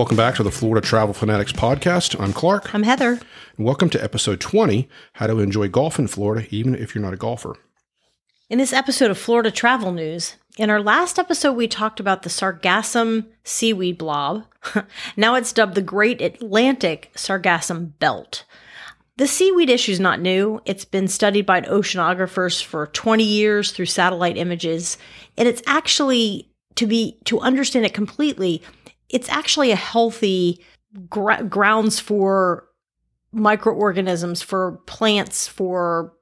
Welcome back to the Florida Travel Fanatics podcast. I'm Clark. I'm Heather. And welcome to episode 20 How to Enjoy Golf in Florida, even if you're not a golfer. In this episode of Florida Travel News, in our last episode, we talked about the sargassum seaweed blob. now it's dubbed the Great Atlantic Sargassum Belt. The seaweed issue is not new. It's been studied by oceanographers for 20 years through satellite images, and it's actually to be to understand it completely, it's actually a healthy gr- grounds for microorganisms, for plants, for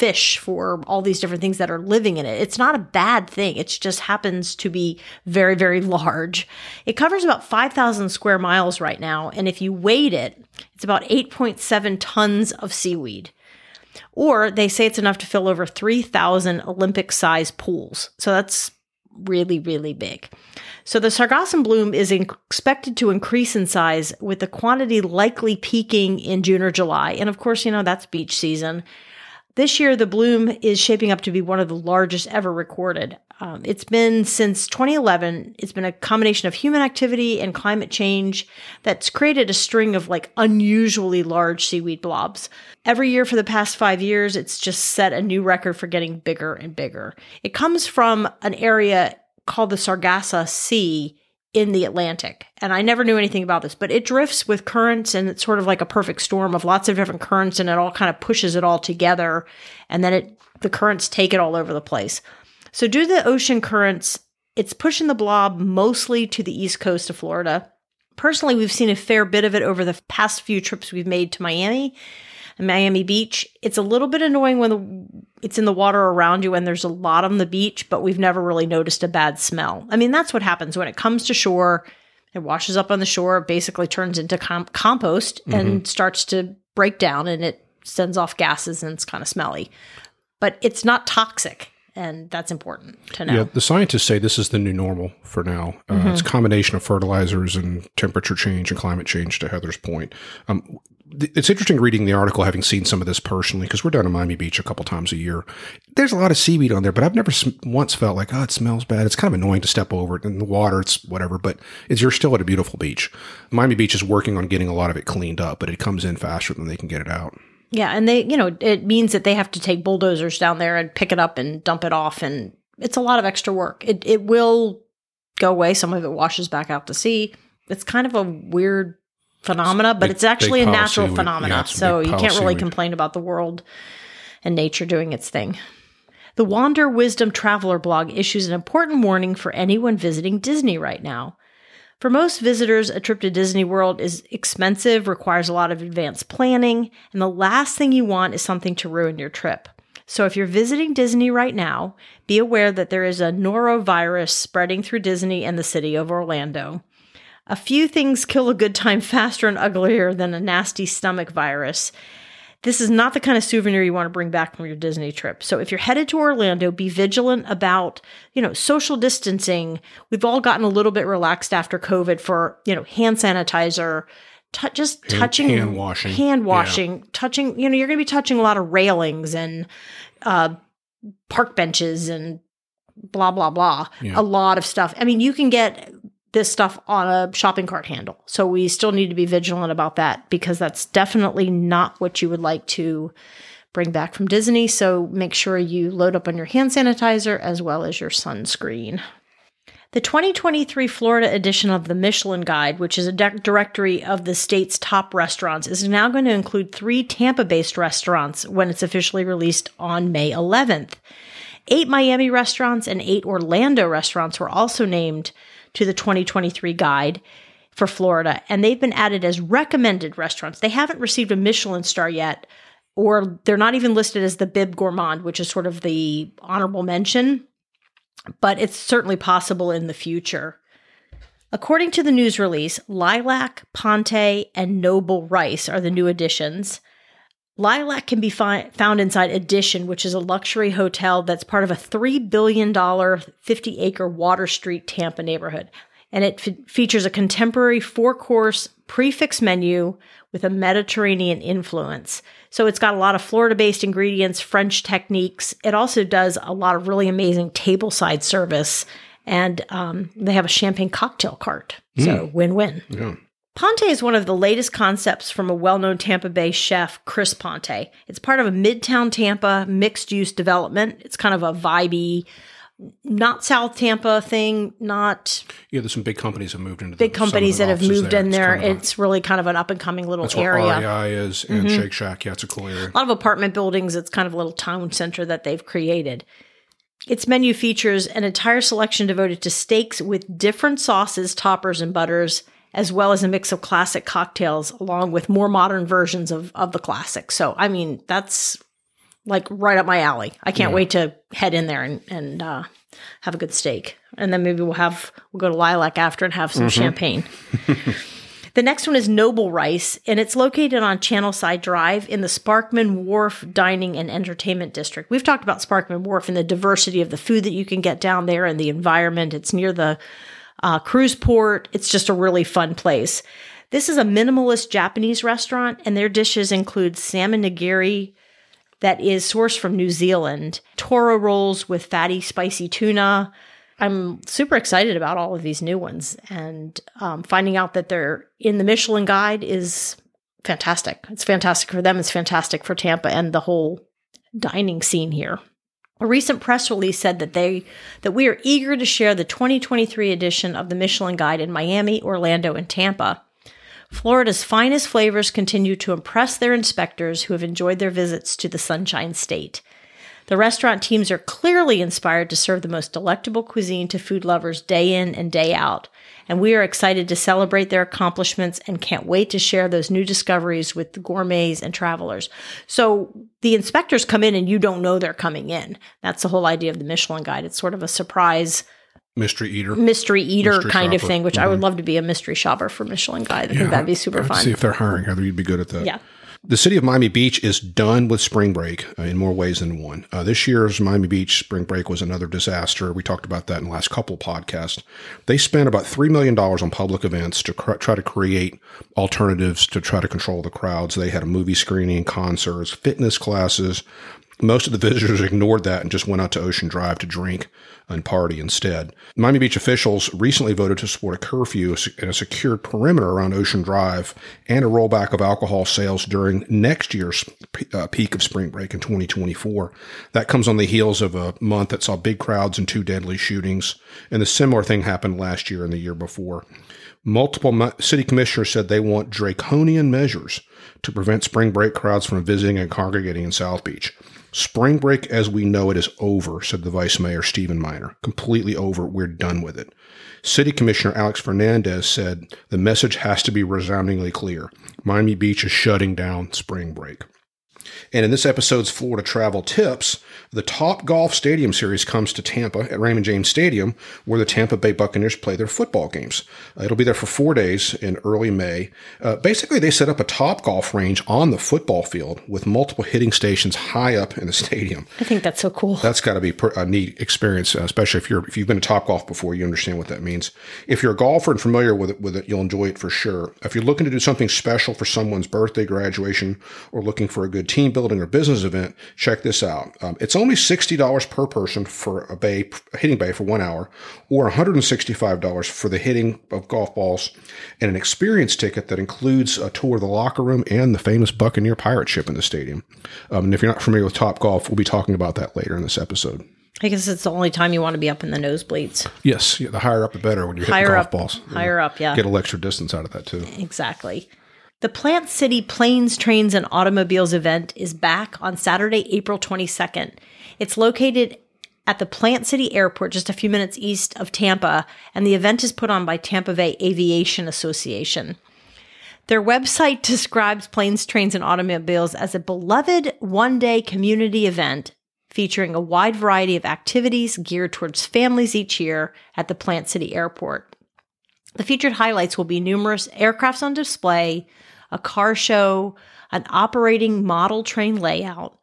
fish, for all these different things that are living in it. It's not a bad thing. It just happens to be very, very large. It covers about 5,000 square miles right now. And if you weighed it, it's about 8.7 tons of seaweed. Or they say it's enough to fill over 3,000 Olympic sized pools. So that's really, really big. So the sargassum bloom is expected to increase in size with the quantity likely peaking in June or July. And of course, you know, that's beach season. This year, the bloom is shaping up to be one of the largest ever recorded. Um, it's been since 2011, it's been a combination of human activity and climate change that's created a string of like unusually large seaweed blobs. Every year for the past five years, it's just set a new record for getting bigger and bigger. It comes from an area called the Sargasso Sea in the Atlantic. And I never knew anything about this, but it drifts with currents and it's sort of like a perfect storm of lots of different currents and it all kind of pushes it all together and then it the currents take it all over the place. So due to the ocean currents, it's pushing the blob mostly to the east coast of Florida. Personally, we've seen a fair bit of it over the past few trips we've made to Miami Miami Beach. It's a little bit annoying when the, it's in the water around you and there's a lot on the beach, but we've never really noticed a bad smell. I mean, that's what happens when it comes to shore. It washes up on the shore, basically turns into com- compost mm-hmm. and starts to break down and it sends off gases and it's kind of smelly. But it's not toxic and that's important to know. Yeah, the scientists say this is the new normal for now. Uh, mm-hmm. It's a combination of fertilizers and temperature change and climate change. To Heather's point, um, it's interesting reading the article, having seen some of this personally, because we're down in Miami Beach a couple times a year. There's a lot of seaweed on there, but I've never once felt like, oh, it smells bad. It's kind of annoying to step over it in the water. It's whatever, but it's, you're still at a beautiful beach. Miami Beach is working on getting a lot of it cleaned up, but it comes in faster than they can get it out. Yeah. And they, you know, it means that they have to take bulldozers down there and pick it up and dump it off. And it's a lot of extra work. It, it will go away. Some of it washes back out to sea. It's kind of a weird phenomena, but big, it's actually a natural phenomena. Yeah, so you can't really complain about the world and nature doing its thing. The Wander Wisdom Traveler blog issues an important warning for anyone visiting Disney right now. For most visitors, a trip to Disney World is expensive, requires a lot of advanced planning, and the last thing you want is something to ruin your trip. So if you're visiting Disney right now, be aware that there is a norovirus spreading through Disney and the city of Orlando. A few things kill a good time faster and uglier than a nasty stomach virus. This is not the kind of souvenir you want to bring back from your Disney trip. So if you're headed to Orlando, be vigilant about, you know, social distancing. We've all gotten a little bit relaxed after COVID for, you know, hand sanitizer, t- just hand, touching hand washing, hand washing, yeah. touching, you know, you're going to be touching a lot of railings and uh, park benches and blah blah blah. Yeah. A lot of stuff. I mean, you can get this stuff on a shopping cart handle. So we still need to be vigilant about that because that's definitely not what you would like to bring back from Disney. So make sure you load up on your hand sanitizer as well as your sunscreen. The 2023 Florida edition of the Michelin Guide, which is a directory of the state's top restaurants, is now going to include three Tampa based restaurants when it's officially released on May 11th. Eight Miami restaurants and eight Orlando restaurants were also named to the 2023 guide for Florida, and they've been added as recommended restaurants. They haven't received a Michelin star yet, or they're not even listed as the Bib Gourmand, which is sort of the honorable mention, but it's certainly possible in the future. According to the news release, Lilac, Ponte, and Noble Rice are the new additions. Lilac can be fi- found inside Edition, which is a luxury hotel that's part of a $3 billion, 50 acre Water Street Tampa neighborhood. And it f- features a contemporary four course prix fixe menu with a Mediterranean influence. So it's got a lot of Florida based ingredients, French techniques. It also does a lot of really amazing tableside service and um, they have a champagne cocktail cart. So win win. Yeah. Ponte is one of the latest concepts from a well known Tampa Bay chef, Chris Ponte. It's part of a Midtown Tampa mixed use development. It's kind of a vibey, not South Tampa thing, not Yeah, there's some big companies have moved into big companies that have moved in It's there. kind of a- It's really kind of an up and coming little that's where area. Mm-hmm. REI is and Shake Shack. Yeah, it's a cool area. a lot of apartment buildings. It's kind of a little town center that they've created. Its menu features an entire selection devoted to steaks with different sauces, toppers, and butters, as well as a mix of classic cocktails, along with more modern versions of, of the classics. So, I mean, that's like right up my alley. I can't wait to head in there and, and uh, have a good steak. And then maybe we'll have, we'll go to Lilac after and have some champagne. The next one is Noble Rice, and it's located on Channelside Drive in the Sparkman Wharf Dining and Entertainment District. We've talked about Sparkman Wharf and the diversity of the food that you can get down there and the environment. It's near the uh, cruise port. It's just a really fun place. This is a minimalist Japanese restaurant, and their dishes include salmon nigiri that is sourced from New Zealand, toro rolls with fatty, spicy tuna, I'm super excited about all of these new ones, and um, finding out that they're in the Michelin Guide is fantastic. It's fantastic for them. It's fantastic for Tampa and the whole dining scene here. A recent press release said that they that we are eager to share the 2023 edition of the Michelin Guide in Miami, Orlando, and Tampa. Florida's finest flavors continue to impress their inspectors who have enjoyed their visits to the Sunshine State. The restaurant teams are clearly inspired to serve the most delectable cuisine to food lovers day in and day out. And we are excited to celebrate their accomplishments and can't wait to share those new discoveries with the gourmets and travelers. So the inspectors come in and you don't know they're coming in. That's the whole idea of the Michelin Guide. It's sort of a surprise Mystery eater. mystery eater Mystery kind of thing, which I would mm-hmm. love to be a mystery shopper for Michelin Guide. I think that'd be super I'd fun. See if they're hiring, Heather, you'd be good at that. Yeah. The city of Miami Beach is done with spring break uh, in more ways than one. Uh, this year's Miami Beach spring break was another disaster. We talked about that in the last couple podcasts. They spent about $3 million on public events to cr- try to create alternatives to try to control the crowds. They had a movie screening, concerts, fitness classes. Most of the visitors ignored that and just went out to Ocean Drive to drink and party instead. Miami Beach officials recently voted to support a curfew and a secured perimeter around Ocean Drive and a rollback of alcohol sales during next year's uh, peak of spring break in 2024. That comes on the heels of a month that saw big crowds and two deadly shootings. And the similar thing happened last year and the year before. Multiple city commissioners said they want draconian measures to prevent spring break crowds from visiting and congregating in South Beach. Spring break as we know it is over, said the Vice Mayor Steven Meiner. Completely over. We're done with it. City Commissioner Alex Fernandez said the message has to be resoundingly clear. Miami Beach is shutting down spring break. And in this episode's Florida Travel Tips, the Top Golf Stadium Series comes to Tampa at Raymond James Stadium, where the Tampa Bay Buccaneers play their football games. Uh, it'll be there for four days in early May. Uh, basically, they set up a top golf range on the football field with multiple hitting stations high up in the stadium. I think that's so cool. That's got to be a neat experience, uh, especially if you're if you've been to Top Golf before, you understand what that means. If you're a golfer and familiar with it, with it, you'll enjoy it for sure. If you're looking to do something special for someone's birthday, graduation, or looking for a good team building or business event, check this out. Um, it's only sixty dollars per person for a bay a hitting bay for one hour, or one hundred and sixty five dollars for the hitting of golf balls, and an experience ticket that includes a tour of the locker room and the famous Buccaneer pirate ship in the stadium. Um, and if you're not familiar with Top Golf, we'll be talking about that later in this episode. I guess it's the only time you want to be up in the nosebleeds. Yes, yeah, the higher up the better when you're hitting Higher golf up, balls. higher up, yeah. Get a extra distance out of that too. Exactly. The Plant City Planes, Trains, and Automobiles event is back on Saturday, April 22nd. It's located at the Plant City Airport, just a few minutes east of Tampa, and the event is put on by Tampa Bay Aviation Association. Their website describes Planes, Trains, and Automobiles as a beloved one day community event featuring a wide variety of activities geared towards families each year at the Plant City Airport. The featured highlights will be numerous aircrafts on display, a car show, an operating model train layout,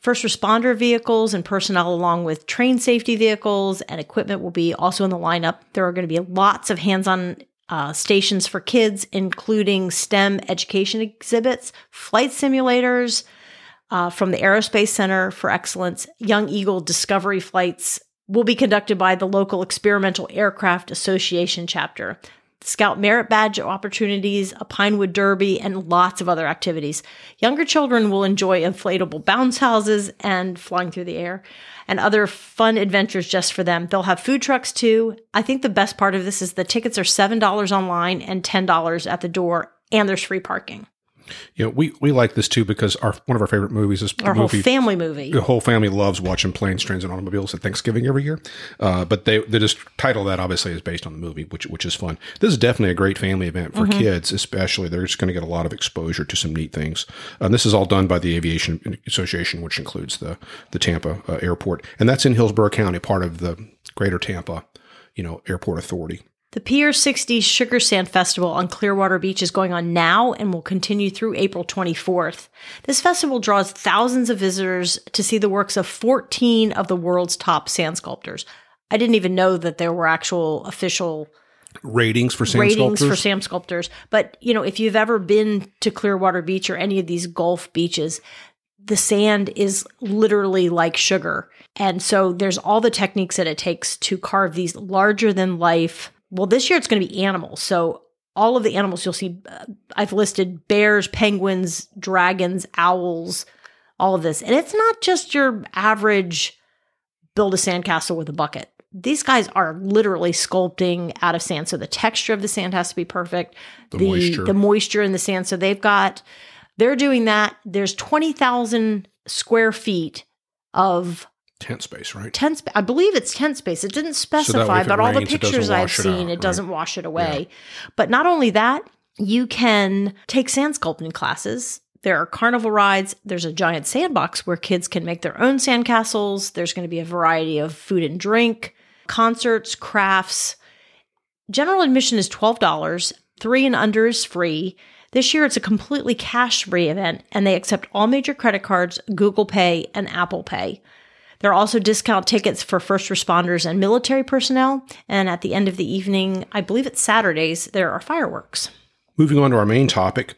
first responder vehicles and personnel, along with train safety vehicles and equipment, will be also in the lineup. There are going to be lots of hands on uh, stations for kids, including STEM education exhibits, flight simulators uh, from the Aerospace Center for Excellence, Young Eagle Discovery flights, will be conducted by the local Experimental Aircraft Association chapter. Scout merit badge opportunities, a Pinewood Derby, and lots of other activities. Younger children will enjoy inflatable bounce houses and flying through the air and other fun adventures just for them. They'll have food trucks too. I think the best part of this is the tickets are $7 online and $10 at the door, and there's free parking. You know, we, we like this too because our one of our favorite movies is Our movie, whole family movie. the whole family loves watching planes, trains, and automobiles at Thanksgiving every year. Uh, but they they just title that obviously is based on the movie, which which is fun. This is definitely a great family event for kids, especially. They're just going to get a lot of exposure to some neat things. And this is all done by the Aviation Association, which includes the the Tampa uh, Airport, and that's in Hillsborough County, part of the Greater Tampa, you know, Airport Authority. The Pier 60 Sugar Sand Festival on Clearwater Beach is going on now and will continue through April 24th. This festival draws thousands of visitors to see the works of 14 of the world's top sand sculptors. I didn't even know that there were actual official Ratings for sand ratings sculptors. for sand sculptors. But, you know, if you've ever been to Clearwater Beach or any of these Gulf beaches, the sand is literally like sugar. And so there's all the techniques that it takes to carve these larger than life. Well, this year it's going to be animals. So all of the animals you'll see, uh, I've listed bears, penguins, dragons, owls, all of this. And it's not just your average build a sandcastle with a bucket. These guys are literally sculpting out of sand. So the texture of the sand has to be perfect. The moisture. the moisture in the sand. So they've got, they're doing that. There's 20,000 square feet of Tent space, right? tent I believe it's tent space. It didn't specify, if it but all the rains, it doesn't pictures I've seen, out, it right? doesn't wash it away. But not only that, you can take sand sculpting classes. There are carnival rides. There's a giant sandbox where kids can make their own sandcastles. There's going to be a variety of food and drink, concerts, crafts. General admission is $12. Three and under is free. This year, it's a completely cash free event, and they accept all major credit cards, Google Pay, and Apple Pay. There are also discount tickets for first responders and military personnel. And at the end of the evening, I believe it's Saturdays, there are fireworks. Moving on to our main topic,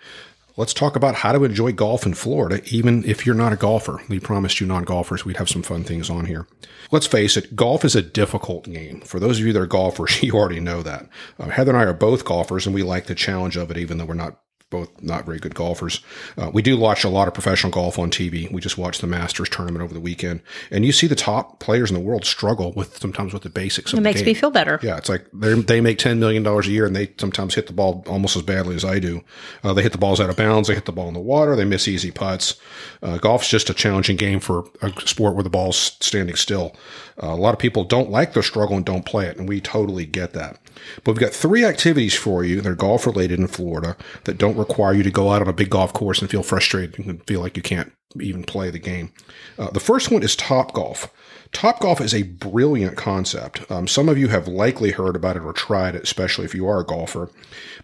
let's talk about how to enjoy golf in Florida, even if you're not a golfer. We promised you non golfers we'd have some fun things on here. Let's face it, golf is a difficult game. For those of you that are golfers, you already know that. Uh, Heather and I are both golfers, and we like the challenge of it, even though we're not both not very good golfers. Uh, we do watch a lot of professional golf on TV. We just watched the Masters tournament over the weekend, and you see the top players in the world struggle with sometimes with the basics. Of It makes me feel better. Yeah, it's like they they make ten million dollars a year, and they sometimes hit the ball almost as badly as I do. Uh, they hit the balls out of bounds, they hit the ball in the water, they miss easy putts. Uh, golf's just a challenging game for a sport where the ball's standing still. Uh, a lot of people don't like the struggle and don't play it, and we totally get that. But we've got three activities for you that are golf related in Florida that don't require you to go out on a big golf course and feel frustrated and feel like you can't even play the game. Uh, the first one is Top Golf. Top Golf is a brilliant concept. Um, some of you have likely heard about it or tried it, especially if you are a golfer.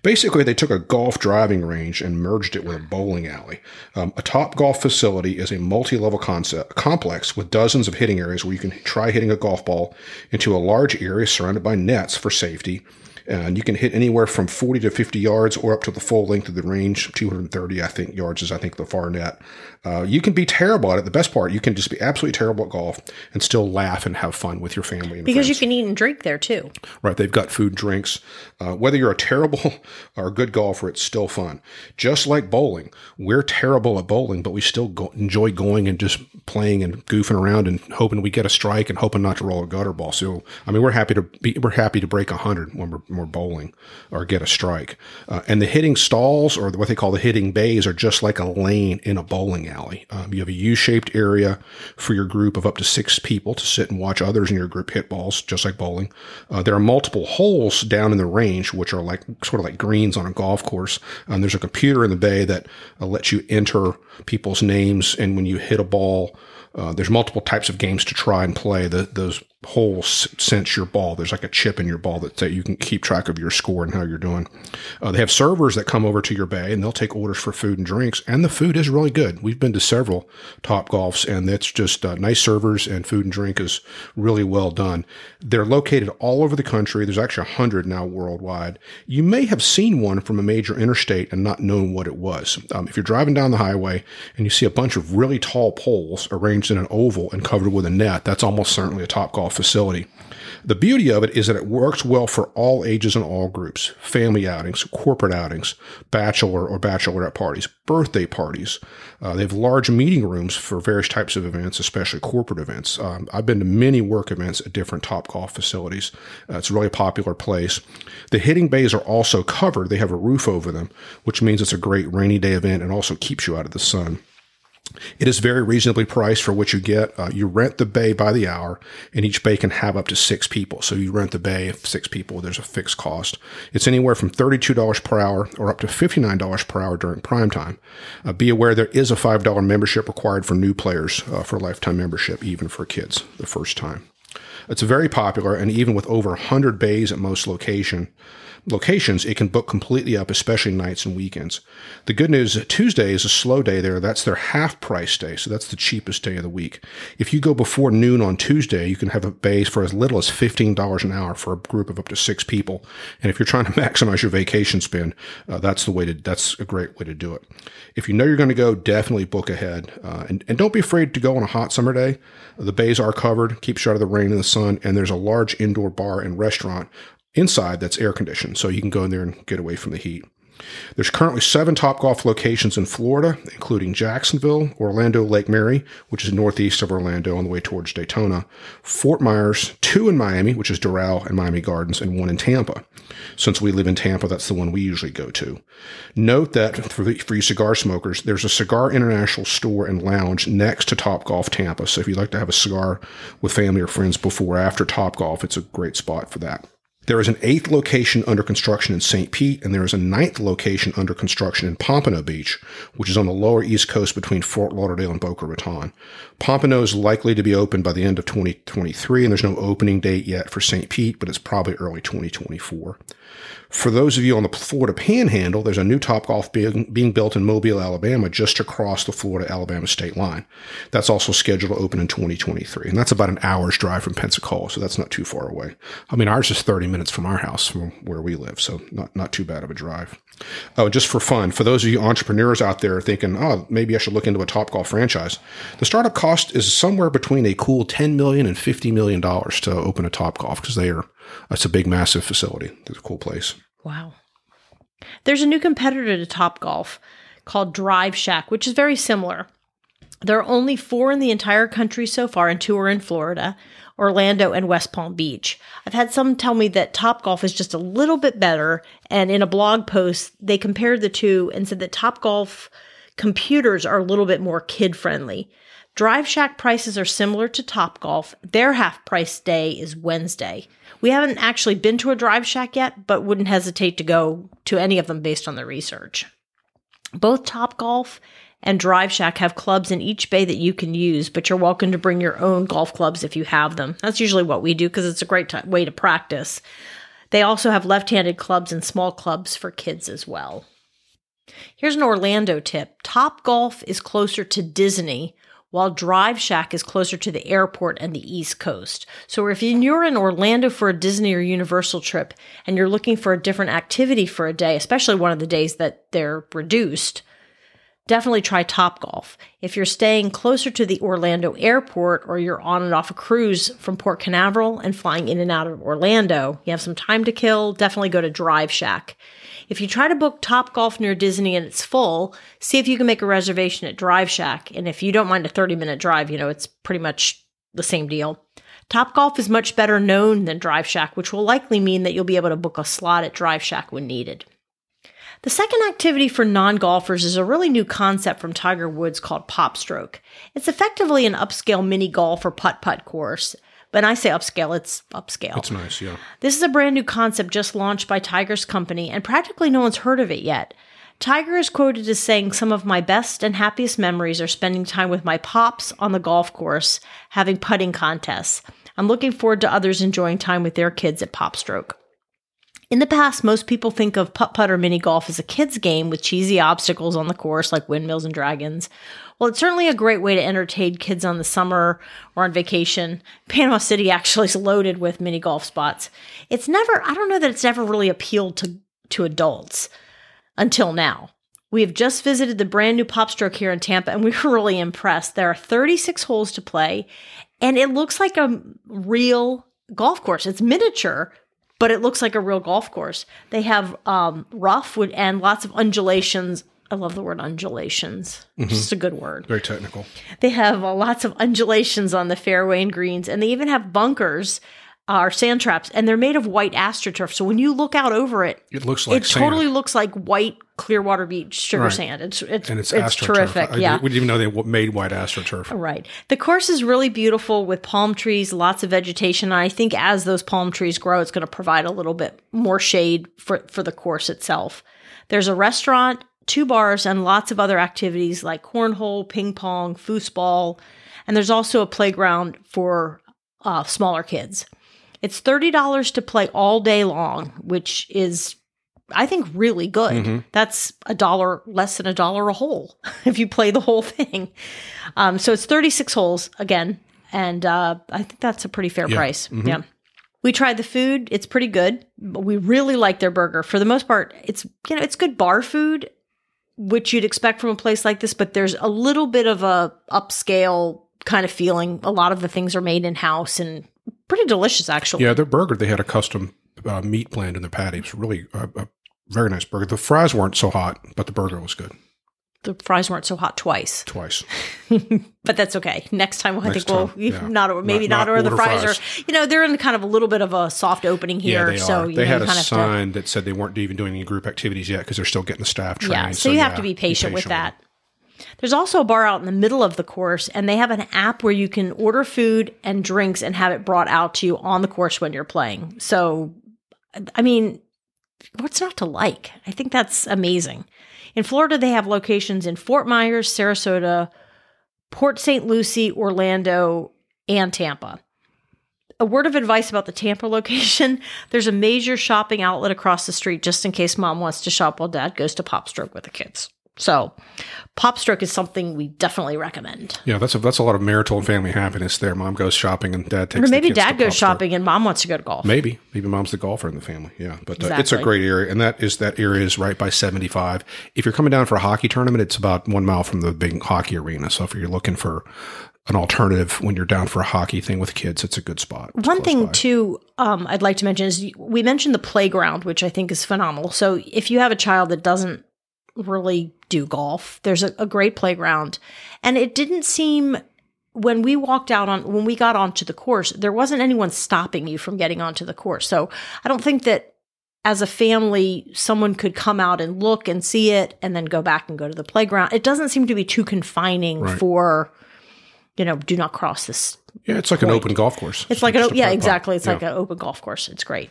Basically, they took a golf driving range and merged it with a bowling alley. Um, a Top Golf facility is a multi-level concept complex with dozens of hitting areas where you can try hitting a golf ball into a large area surrounded by nets for safety. And you can hit anywhere from 40 to 50 yards or up to the full length of the range. 230, I think, yards is, I think, the far net. Uh, you can be terrible at it. The best part, you can just be absolutely terrible at golf and still laugh and have fun with your family and Because you can eat and drink there too. Right, they've got food, drinks. Uh, whether you're a terrible or a good golfer, it's still fun. Just like bowling, we're terrible at bowling, but we still go, enjoy going and just playing and goofing around and hoping we get a strike and hoping not to roll a gutter ball. So, I mean, we're happy to be we're happy to break hundred when we're, when we're bowling or get a strike. Uh, and the hitting stalls or what they call the hitting bays are just like a lane in a bowling alley. Um, you have a U-shaped area for your group of up to six people to sit and watch others in your group hit balls, just like bowling. Uh, there are multiple holes down in the range, which are like sort of like greens on a golf course. Um, there's a computer in the bay that uh, lets you enter people's names, and when you hit a ball, uh, there's multiple types of games to try and play. The, those holes sense your ball. There's like a chip in your ball that, that you can keep track of your score and how you're doing. Uh, they have servers that come over to your bay and they'll take orders for food and drinks. And the food is really good. We've been to several top golfs and it's just uh, nice servers and food and drink is really well done. They're located all over the country. There's actually a hundred now worldwide. You may have seen one from a major interstate and not known what it was. Um, if you're driving down the highway and you see a bunch of really tall poles arranged in an oval and covered with a net, that's almost certainly a top golf facility. The beauty of it is that it works well for all ages and all groups family outings, corporate outings, bachelor or bachelorette parties, birthday parties. Uh, they have large meeting rooms for various types of events, especially corporate events. Um, I've been to many work events at different Top Golf facilities. Uh, it's a really popular place. The hitting bays are also covered, they have a roof over them, which means it's a great rainy day event and also keeps you out of the sun. It is very reasonably priced for what you get. Uh, you rent the bay by the hour, and each bay can have up to six people. So you rent the bay of six people. There's a fixed cost. It's anywhere from $32 per hour or up to $59 per hour during prime time. Uh, be aware there is a $5 membership required for new players uh, for lifetime membership, even for kids the first time. It's very popular, and even with over 100 bays at most location, locations, it can book completely up, especially nights and weekends. The good news Tuesday is a slow day there. That's their half price day. So that's the cheapest day of the week. If you go before noon on Tuesday, you can have a base for as little as $15 an hour for a group of up to six people. And if you're trying to maximize your vacation spend, uh, that's the way to, that's a great way to do it. If you know you're going to go, definitely book ahead. Uh, and, and don't be afraid to go on a hot summer day. The bays are covered, keeps you out of the rain and the sun, and there's a large indoor bar and restaurant inside that's air conditioned, so you can go in there and get away from the heat. There's currently seven Topgolf locations in Florida, including Jacksonville, Orlando Lake Mary, which is northeast of Orlando on the way towards Daytona, Fort Myers, two in Miami, which is Doral and Miami Gardens, and one in Tampa. Since we live in Tampa, that's the one we usually go to. Note that for, the, for you cigar smokers, there's a Cigar International store and lounge next to Topgolf Tampa. So if you'd like to have a cigar with family or friends before or after Topgolf, it's a great spot for that. There is an eighth location under construction in St. Pete, and there is a ninth location under construction in Pompano Beach, which is on the lower east coast between Fort Lauderdale and Boca Raton. Pompano is likely to be open by the end of 2023, and there's no opening date yet for St. Pete, but it's probably early 2024. For those of you on the Florida Panhandle, there's a new Topgolf being, being built in Mobile, Alabama, just across the Florida Alabama state line. That's also scheduled to open in 2023, and that's about an hour's drive from Pensacola, so that's not too far away. I mean, ours is 30 minutes from our house from where we live, so not not too bad of a drive. Oh, just for fun, for those of you entrepreneurs out there thinking, oh, maybe I should look into a Topgolf franchise, the startup cost is somewhere between a cool 10 million and 50 million dollars to open a Topgolf because they are it's a big, massive facility. It's a cool place. Wow. There's a new competitor to Top Golf called Drive Shack, which is very similar. There are only four in the entire country so far, and two are in Florida, Orlando, and West Palm Beach. I've had some tell me that Top Golf is just a little bit better, and in a blog post, they compared the two and said that Topgolf computers are a little bit more kid friendly. Drive Shack prices are similar to Topgolf. Their half price day is Wednesday. We haven't actually been to a Drive Shack yet, but wouldn't hesitate to go to any of them based on the research. Both Topgolf and Drive Shack have clubs in each bay that you can use, but you're welcome to bring your own golf clubs if you have them. That's usually what we do because it's a great t- way to practice. They also have left handed clubs and small clubs for kids as well. Here's an Orlando tip Top Golf is closer to Disney, while Drive Shack is closer to the airport and the East Coast. So if you're in Orlando for a Disney or Universal trip and you're looking for a different activity for a day, especially one of the days that they're reduced, definitely try Top Golf. If you're staying closer to the Orlando airport or you're on and off a cruise from Port Canaveral and flying in and out of Orlando, you have some time to kill, definitely go to Drive Shack. If you try to book Top Golf near Disney and it's full, see if you can make a reservation at Drive Shack. And if you don't mind a 30 minute drive, you know, it's pretty much the same deal. Top Golf is much better known than Drive Shack, which will likely mean that you'll be able to book a slot at Drive Shack when needed. The second activity for non golfers is a really new concept from Tiger Woods called Pop Stroke. It's effectively an upscale mini golf or putt putt course. When I say upscale, it's upscale. It's nice, yeah. This is a brand new concept just launched by Tiger's company, and practically no one's heard of it yet. Tiger is quoted as saying, Some of my best and happiest memories are spending time with my pops on the golf course, having putting contests. I'm looking forward to others enjoying time with their kids at Pop Stroke. In the past, most people think of putt putt or mini golf as a kid's game with cheesy obstacles on the course like windmills and dragons. Well, it's certainly a great way to entertain kids on the summer or on vacation. Panama City actually is loaded with mini golf spots. It's never, I don't know that it's ever really appealed to, to adults until now. We have just visited the brand new Popstroke here in Tampa and we were really impressed. There are 36 holes to play and it looks like a real golf course. It's miniature, but it looks like a real golf course. They have um, rough wood and lots of undulations. I love the word undulations. Mm-hmm. Just a good word. Very technical. They have uh, lots of undulations on the fairway and greens, and they even have bunkers or sand traps, and they're made of white astroturf. So when you look out over it, It looks like it sand. totally looks like white Clearwater Beach sugar Right. sand. It's it's and it's, it's, terrific. I, yeah. we didn't even know they made white astroturf. Right. The course is really beautiful with palm trees, lots of vegetation. And I think as those palm trees grow, it's going to provide a little bit more shade for, for the course itself. There's a restaurant, two bars, and lots of other activities like cornhole, ping pong, foosball. And there's also a playground for uh, smaller kids. It's $30 to play all day long, which is, I think, really good. Mm-hmm. That's a dollar less than a dollar a hole if you play the whole thing. Um, so it's 36 holes again. And uh, I think that's a pretty fair price. Yeah. We tried the food. It's pretty good. We really like their burger. For the most part, it's, you know, it's good bar food, which you'd expect from a place like this, but there's a little bit of a upscale kind of feeling. A lot of the things are made in house and pretty delicious, actually. Yeah, their burger, they had a custom uh, meat blend in their patty. It was really a, a very nice burger. The fries weren't so hot, but the burger was good The fries weren't so hot twice, twice. but that's okay. Next time, I Next think we'll time, yeah. not or maybe Not- not, not order the fries, fries. or you know they're in kind of a little bit of a soft opening here, yeah, they so are. you They know, had a have to. sign that said they weren't even doing any group activities yet because they're still getting the staff trained. Yeah, so, you have to be patient, with that. There's also a bar out in the middle of the course, and they have an app where you can order food and drinks and have it brought out to you on the course when you're playing. So, I mean, what's not to like? I think that's amazing. In Florida, they have locations in Fort Myers, Sarasota, Port St. Lucie, Orlando, and Tampa. A word of advice about the Tampa location there's a major shopping outlet across the street just in case mom wants to shop while dad goes to Popstroke with the kids. So, Popstroke is something we definitely recommend. Yeah, that's a, that's a lot of marital and family happiness there. Mom goes shopping and dad takes Or maybe dad goes shopping and mom wants to go to golf. Maybe. Maybe mom's the golfer in the family. Yeah. But uh, it's a great area. And that is that area is right by 75. If you're coming down for a hockey tournament, it's about one mile from the big hockey arena. So if you're looking for an alternative when you're down for a hockey thing with kids, it's a good spot. It's One thing by. too, um, I'd like to mention is we mentioned the playground, which I think is phenomenal. So if you have a child that doesn't really do golf, there's a, a great playground, and it didn't seem when we walked out on when we got onto the course, there wasn't anyone stopping you from getting onto the course. So I don't think that as a family, someone could come out and look and see it, and then go back and go to the playground. It doesn't seem to be too confining Right. for, you know, do not cross this Yeah, it's like an open golf course. it's like an yeah, exactly. It's Yeah. like an open golf course. It's great.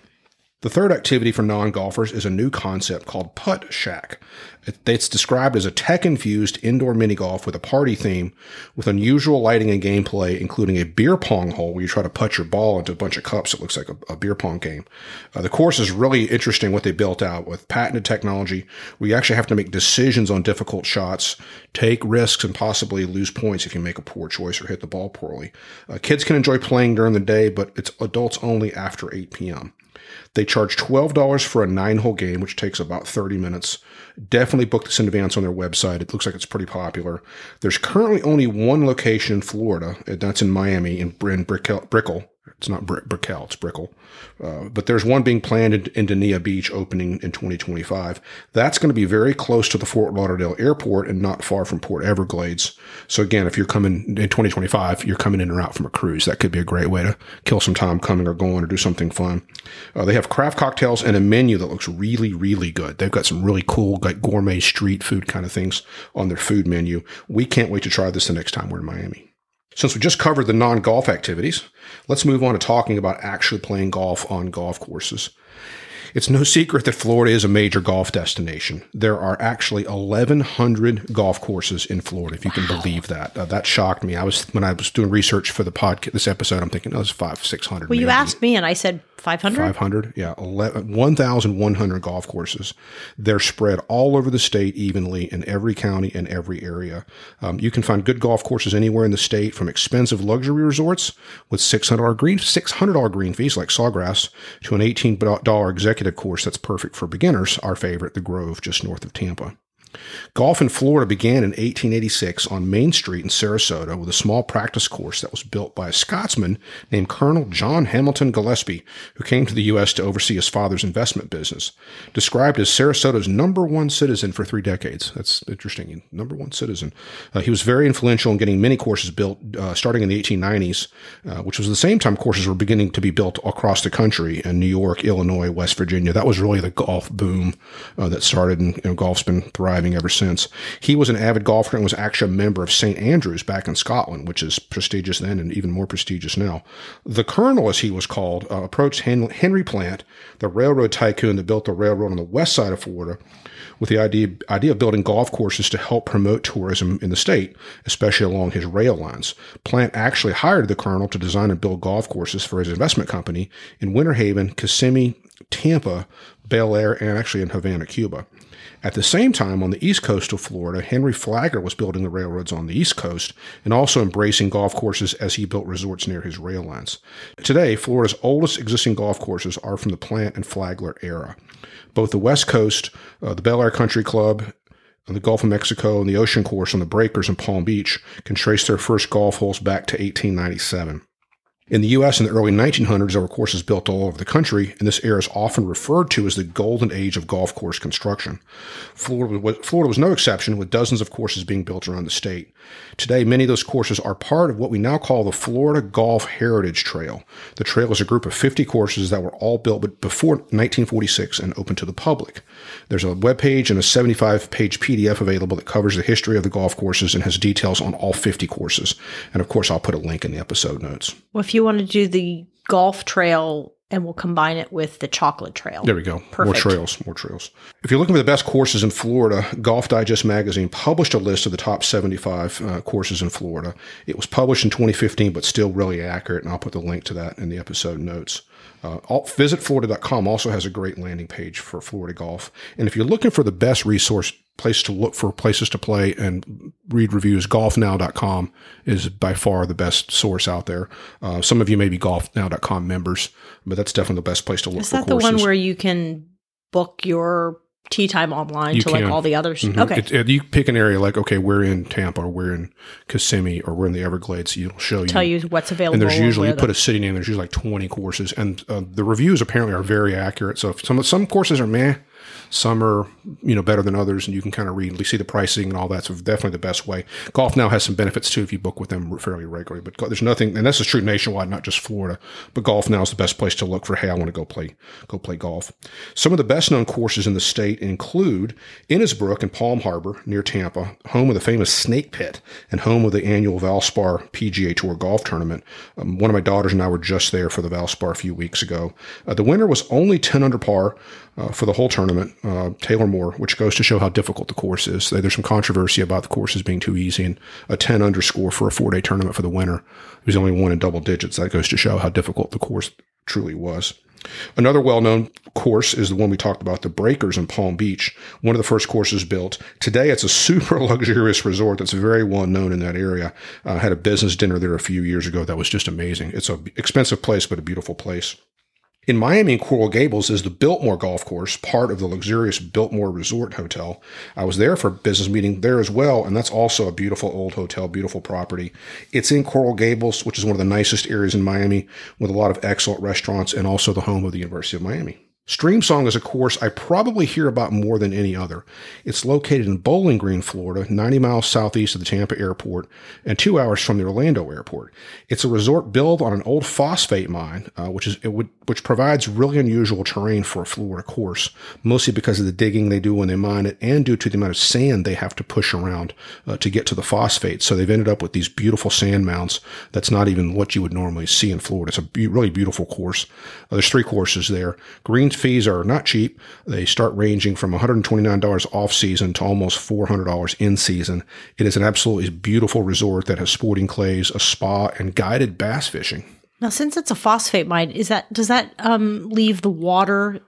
The third activity for non golfers is a new concept called Putt Shack. It's described as a tech infused indoor mini golf with a party theme with unusual lighting and gameplay, including a beer pong hole where you try to putt your ball into a bunch of cups. It looks like a, a beer pong game. Uh, the course is really interesting what they built out with patented technology. We actually have to make decisions on difficult shots, take risks, and possibly lose points if you make a poor choice or hit the ball poorly. Uh, kids can enjoy playing during the day, but it's adults only after 8 p.m. They charge $12 for a nine hole game, which takes about 30 minutes. Definitely book this in advance on their website. It looks like it's pretty popular. There's currently only one location in Florida, and that's in Miami, in, in Brickell, Brickell. It's not Br- Brickell, it's Brickell. Uh, but there's one being planned in, in Dania Beach opening in 2025. That's going to be very close to the Fort Lauderdale airport and not far from Port Everglades. So again, if you're coming in 2025, you're coming in or out from a cruise. That could be a great way to kill some time coming or going or do something fun. Uh, they have craft cocktails and a menu that looks really, really good. They've got some really cool, like gourmet street food kind of things on their food menu. We can't wait to try this the next time we're in Miami. Since we just covered the non golf activities, let's move on to talking about actually playing golf on golf courses. It's no secret that Florida is a major golf destination. There are actually 1,100 golf courses in Florida, if you can believe that. Uh, that shocked me. I was when I was doing research for the podcast, this episode. I'm thinking, oh, it's five, six hundred. Well, you asked me, and I said 500. 500 yeah. 11 1100 golf courses. They're spread all over the state evenly in every county and every area. Um, you can find good golf courses anywhere in the state from expensive luxury resorts with $600 green $600 green fees like sawgrass to an $18 executive course that's perfect for beginners our favorite the grove just north of tampa Golf in Florida began in 1886 on Main Street in Sarasota with a small practice course that was built by a Scotsman named Colonel John Hamilton Gillespie, who came to the U.S. to oversee his father's investment business. Described as Sarasota's number one citizen for three decades. That's interesting. Number one citizen. Uh, he was very influential in getting many courses built uh, starting in the 1890s, uh, which was the same time courses were beginning to be built across the country in New York, Illinois, West Virginia. That was really the golf boom uh, that started, and you know, golf's been thriving ever since. He was an avid golfer and was actually a member of St. Andrews back in Scotland, which is prestigious then and even more prestigious now. The Colonel, as he was called, uh, approached Henry Plant, the railroad tycoon that built the railroad on the west side of Florida, with the idea, idea of building golf courses to help promote tourism in the state, especially along his rail lines. Plant actually hired the colonel to design and build golf courses for his investment company in Winter Haven, Kissimmee, Tampa, Belleair, and actually in Havana, Cuba. At the same time, on the east coast of Florida, Henry Flagler was building the railroads on the east coast and also embracing golf courses as he built resorts near his rail lines. Today, Florida's oldest existing golf courses are from the Plant and Flagler era. Both the west coast, uh, the Belleair Country Club, the Gulf of Mexico, and the Ocean Course on the Breakers in Palm Beach can trace their first golf holes back to 1897. In the U.S. in the early 1900s, there were courses built all over the country, and this era is often referred to as the golden age of golf course construction. Florida was, no exception, with dozens of courses being built around the state. Today, many of those courses are part of what we now call the Florida Golf Heritage Trail. The trail is a group of 50 courses that were all built before 1946 and open to the public. There's a web page and a 75 page PDF available that covers the history of the golf courses and has details on all 50 courses. And of course, I'll put a link in the episode notes. Well, you want to do the golf trail and we'll combine it with the chocolate trail. There we go. Perfect. More trails, more trails. If you're looking for the best courses in Florida, Golf Digest magazine published a list of the top 75 uh, courses in Florida. It was published in 2015, but still really accurate, and I'll put the link to that in the episode notes. Uh, visitflorida.com also has a great landing page for Florida golf. And if you're looking for the best resource place to look for places to play and read reviews, golfnow.com is by far the best source out there. Uh, some of you may be golfnow.com members, but that's definitely the best place to look is that the one where you can book your tee time online you to can. like all the others. Mm-hmm. Okay. It, it, you pick an area like, okay, we're in Tampa or we're in Kissimmee or we're in the Everglades. It'll show you. Tell you what's available. And there's usually, you put a city name, there's usually like 20 courses. And uh, the reviews apparently are very accurate. So some, some courses are meh, some are, you know, better than others, and you can kind of read, and see the pricing and all that. So definitely the best way. Golf now has some benefits too if you book with them fairly regularly. But there's nothing, and this is true nationwide, not just Florida. But golf now is the best place to look for. Hey, I want to go play, go play golf. Some of the best known courses in the state include Innisbrook and Palm Harbor near Tampa, home of the famous Snake Pit and home of the annual Valspar PGA Tour golf tournament. Um, one of my daughters and I were just there for the Valspar a few weeks ago. Uh, the winner was only 10 under par uh, for the whole tournament, uh, Taylor Moore, which goes to show how difficult the course is. There's some controversy about the courses being too easy, and a 10 underscore for a four day tournament for the winner. Was only one in double digits. That goes to show how difficult the course truly was. Another well known course is the one we talked about, the Breakers in Palm Beach, one of the first courses built. Today, it's a super luxurious resort that's very well known in that area. Uh, I had a business dinner there a few years ago that was just amazing. It's an expensive place, but a beautiful place. In Miami and Coral Gables is the Biltmore Golf Course, part of the luxurious Biltmore Resort Hotel. I was there for a business meeting there as well, and that's also a beautiful old hotel, beautiful property. It's in Coral Gables, which is one of the nicest areas in Miami, with a lot of excellent restaurants and also the home of the University of Miami. Streamsong is a course I probably hear about more than any other. It's located in Bowling Green, Florida, 90 miles southeast of the Tampa airport and two hours from the Orlando airport. It's a resort built on an old phosphate mine, uh, which is would, which provides really unusual terrain for a Florida course, mostly because of the digging they do when they mine it and due to the amount of sand they have to push around uh, to get to the phosphate. So they've ended up with these beautiful sand mounds. That's not even what you would normally see in Florida. It's a be- really beautiful course. Uh, there's three courses there. Green fees are not cheap. They start ranging from $129 off season to almost $400 in season. It is an absolutely beautiful resort that has sporting clays, a spa, and guided bass fishing. Now, since it's a phosphate mine, is that does that um, leave the water,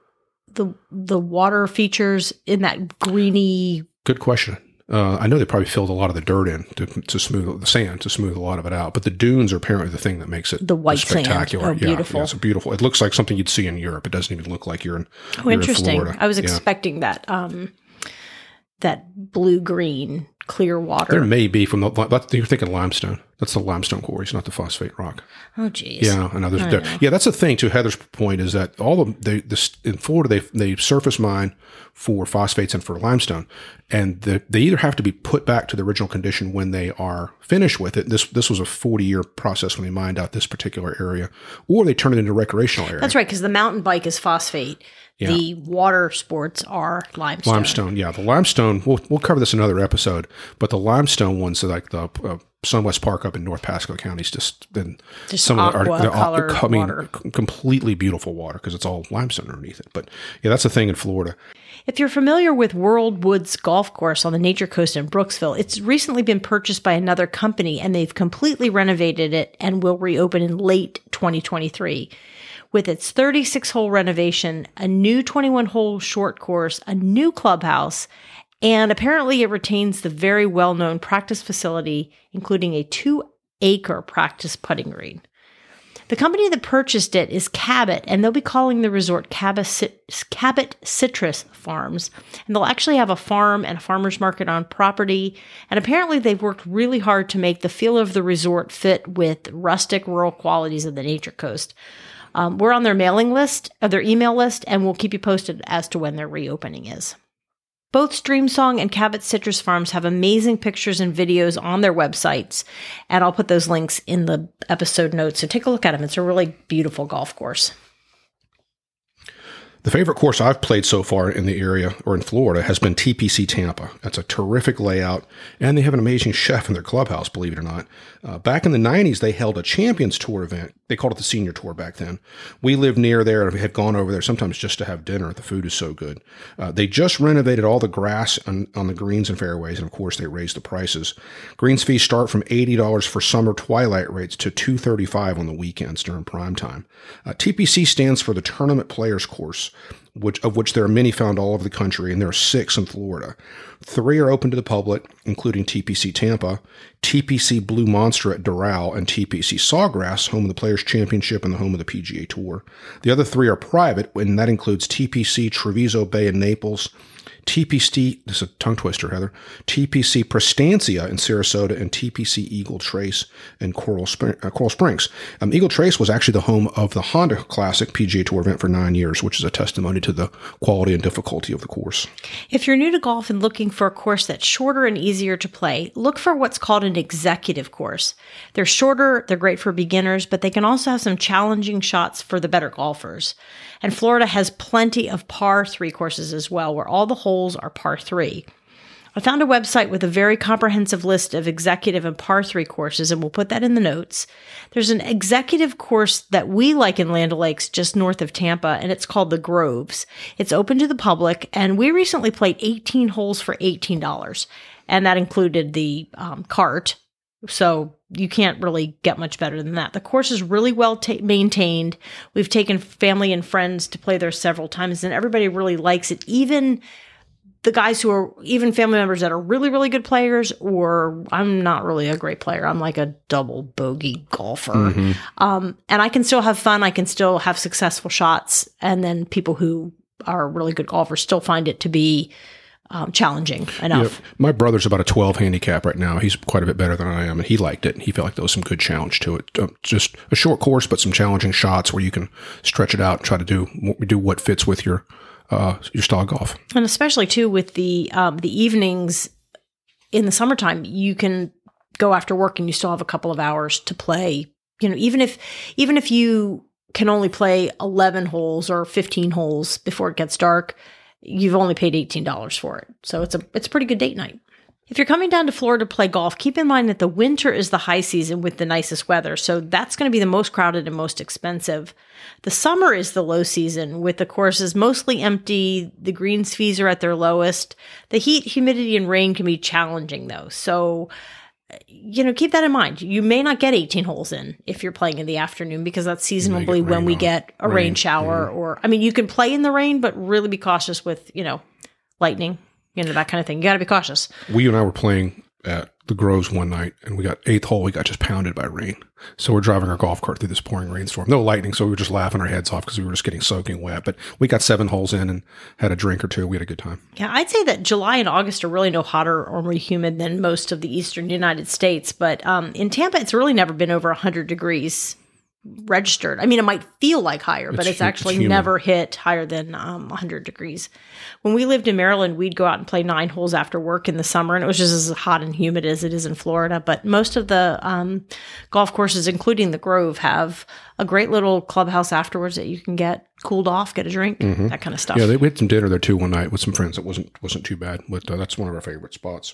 the the water features in that greeny? Good question. Uh, I know they probably filled a lot of the dirt in to, to smooth the sand to smooth a lot of it out, but the dunes are apparently the thing that makes it the white spectacular. Sand. Oh, beautiful! Yeah, it's beautiful. It looks like something you'd see in Europe. It doesn't even look like you're in. Oh, you're interesting. In I was expecting that. Um, that blue green clear water. There may be from the, you're thinking limestone. That's the limestone quarries, not the phosphate rock. oh, geez. Yeah, and others. Yeah, that's the thing. To Heather's point is that all of they this in Florida they they surface mine for phosphates and for limestone, and the, they either have to be put back to the original condition when they are finished with it. This this was a forty year process when they mined out this particular area, or they turn it into recreational area. That's right, because the mountain bike is phosphate. The water sports are limestone. Limestone, yeah, the limestone. We'll we'll cover this in another episode, but the limestone ones, are like the uh, Sunwest Park up in North Pasco County, is just been Just some of the colored I mean, water. completely beautiful water because it's all limestone underneath it. But yeah, that's the thing in Florida. If you're familiar with World Woods Golf Course on the Nature Coast in Brooksville, it's recently been purchased by another company and they've completely renovated it and will reopen in late 2023. With its 36 hole renovation, a new 21 hole short course, a new clubhouse, and apparently it retains the very well known practice facility, including a two acre practice putting green. The company that purchased it is Cabot, and they'll be calling the resort Cabot, Citrus Farms. And they'll actually have a farm and a farmer's market on property. And apparently, they've worked really hard to make the feel of the resort fit with rustic rural qualities of the Nature Coast. Um, we're on their mailing list, uh, their email list, and we'll keep you posted as to when their reopening is. Both Streamsong and Cabot Citrus Farms have amazing pictures and videos on their websites, and I'll put those links in the episode notes. So take a look at them. It's a really beautiful golf course. The favorite course I've played so far in the area or in Florida has been TPC Tampa. That's a terrific layout, and they have an amazing chef in their clubhouse, believe it or not. Uh, back in the 90s, they held a Champions Tour event. They called it the Senior Tour back then. We lived near there and had gone over there sometimes just to have dinner. The food is so good. Uh, they just renovated all the grass on, on the greens and fairways, and of course, they raised the prices. Greens fees start from $80 for summer twilight rates to 235 on the weekends during prime time. Uh, TPC stands for the Tournament Players Course which of which there are many found all over the country, and there are six in Florida. Three are open to the public, including TPC Tampa, TPC Blue Monster at Doral, and TPC Sawgrass, home of the Players Championship and the home of the PGA Tour. The other three are private, and that includes TPC Treviso Bay in Naples, TPC, this is a tongue twister, Heather, TPC Prestancia in Sarasota, and TPC Eagle Trace in Coral, Spring, uh, Coral Springs. Um, Eagle Trace was actually the home of the Honda Classic PGA Tour event for nine years, which is a testimony to the quality and difficulty of the course. If you're new to golf and looking for a course that's shorter and easier to play, look for what's called an executive course. They're shorter, they're great for beginners, but they can also have some challenging shots for the better golfers. And Florida has plenty of par three courses as well, where all the holes are par three. I found a website with a very comprehensive list of executive and par three courses, and we'll put that in the notes. There's an executive course that we like in Land O'Lakes just north of Tampa, and it's called the Groves. It's open to the public, and we recently played 18 holes for $18, and that included the um, cart. So you can't really get much better than that. The course is really well ta- maintained. We've taken family and friends to play there several times, and everybody really likes it. Even the guys who are even family members that are really really good players or i'm not really a great player i'm like a double bogey golfer um, and i can still have fun i can still have successful shots and then people who are really good golfers still find it to be um, challenging enough Yeah, my brother's about a 12 handicap right now. He's quite a bit better than I am, and he liked it. He felt like there was some good challenge to it. Um, just a short course, but some challenging shots where you can stretch it out and try to do do what fits with your uh, your style of golf. and especially too with the um, the evenings in the summertime you can go after work and you still have a couple of hours to play you know even if even if you can only play 11 holes or 15 holes before it gets dark you've only paid $18 for it. So it's a it's a pretty good date night. If you're coming down to Florida to play golf, keep in mind that the winter is the high season with the nicest weather, so that's going to be the most crowded and most expensive. The summer is the low season with the courses mostly empty, the greens fees are at their lowest. The heat, humidity, and rain can be challenging though, so you know, keep that in mind. You may not get 18 holes in if you're playing in the afternoon because that's seasonably when we on- get a rain, rain, shower or I mean, you can play in the rain, but really be cautious with, you know, lightning, you know, that kind of thing. You got to be cautious. we and I were playing at the Groves one night, and we got eighth hole. We got just pounded by rain. So we're driving our golf cart through this pouring rainstorm. No lightning, so we were just laughing our heads off because we were just getting soaking wet. But we got seven holes in and had a drink or two. We had a good time. Yeah, I'd say that July and August are really no hotter or more humid than most of the eastern United States. But um, in Tampa, it's really never been over 100 degrees registered. I mean, it might feel like higher, but It's it's, actually it's never hit higher than um, 100 degrees. When we lived in Maryland, we'd go out and play nine holes after work in the summer, and it was just as hot and humid as it is in Florida. But most of the um, golf courses, including the Grove, have a great little clubhouse afterwards that you can get cooled off, get a drink, that kind of stuff. Mm-hmm. Yeah, they, we had some dinner there too one night with some friends. It wasn't wasn't too bad, but uh, that's one of our favorite spots.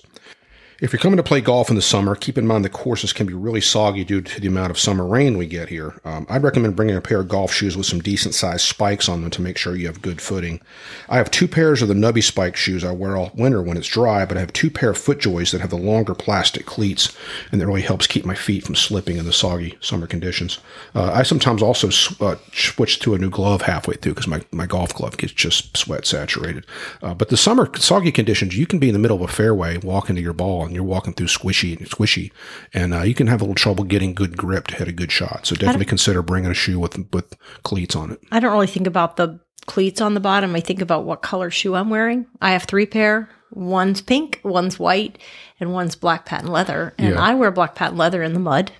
If you're coming to play golf in the summer, keep in mind the courses can be really soggy due to the amount of summer rain we get here. Um, I'd recommend bringing a pair of golf shoes with some decent sized spikes on them to make sure you have good footing. I have two pairs of the Nubby spike shoes I wear all winter when it's dry, but I have two pair of FootJoys that have the longer plastic cleats, and that really helps keep my feet from slipping in the soggy summer conditions. Uh, I sometimes also s- uh, switch to a new glove halfway through because my, my golf glove gets just sweat saturated. Uh, but the summer soggy conditions, you can be in the middle of a fairway walk into your ball and you're walking through squishy and squishy, and uh, you can have a little trouble getting good grip to hit a good shot. So definitely consider bringing a shoe with with cleats on it. I don't really think about the cleats on the bottom. I think about what color shoe I'm wearing. I have three pair. One's pink, one's white, and one's black patent leather. And Yeah. I wear black patent leather in the mud.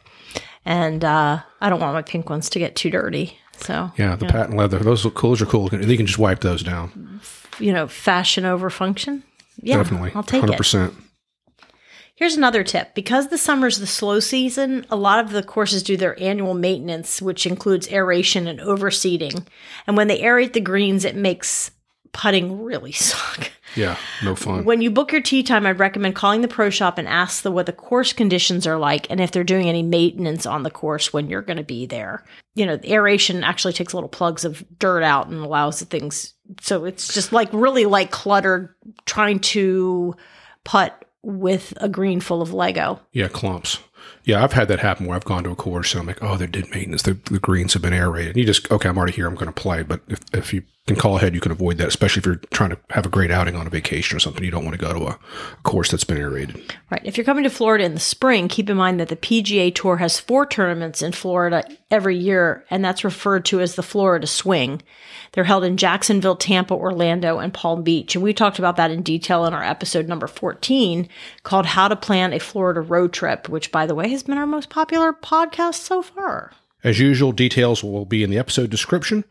And uh, I don't want my pink ones to get too dirty. So, Yeah, the patent leather, those look cool. Those are cool. You can just wipe those down. you know, fashion over function. Yeah, Definitely, I'll take it. percent. Here's another tip. Because the summer's the slow season, a lot of the courses do their annual maintenance, which includes aeration and overseeding. And when they aerate the greens, it makes putting really suck. Yeah, no fun. When you book your tee time, I'd recommend calling the pro shop and ask the, what the course conditions are like and if they're doing any maintenance on the course when you're going to be there. You know, the aeration actually takes little plugs of dirt out and allows the things. So it's just like really like cluttered trying to putt with a green full of Lego. Yeah, clumps. Yeah, I've had that happen where I've gone to a course and I'm like, oh, they did maintenance. The, the greens have been aerated. You just, okay, I'm already here. I'm going to play. But if, if you can call ahead, you can avoid that, especially if you're trying to have a great outing on a vacation or something. You don't want to go to a course that's been aerated. Right. If you're coming to Florida in the spring, keep in mind that the PGA Tour has four tournaments in Florida every year, and that's referred to as the Florida Swing. They're held in Jacksonville, Tampa, Orlando, and Palm Beach. And we talked about that in detail in our episode number 14 called How to Plan a Florida Road Trip, which, by the way, has been our most popular podcast so far. As usual, details will be in the episode description.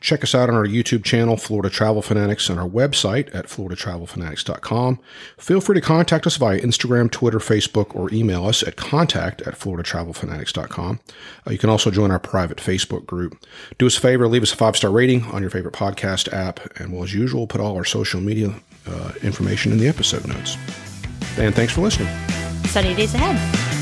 Check us out on our YouTube channel, Florida Travel Fanatics, and our website at floridatravelfanatics.com. Feel free to contact us via Instagram, Twitter, Facebook, or email us at contact at floridatravelfanatics.com. Uh, you can also join our private Facebook group. Do us a favor, leave us a five star rating on your favorite podcast app, and we'll, as usual, put all our social media uh, information in the episode notes. And thanks for listening. Sunny days ahead.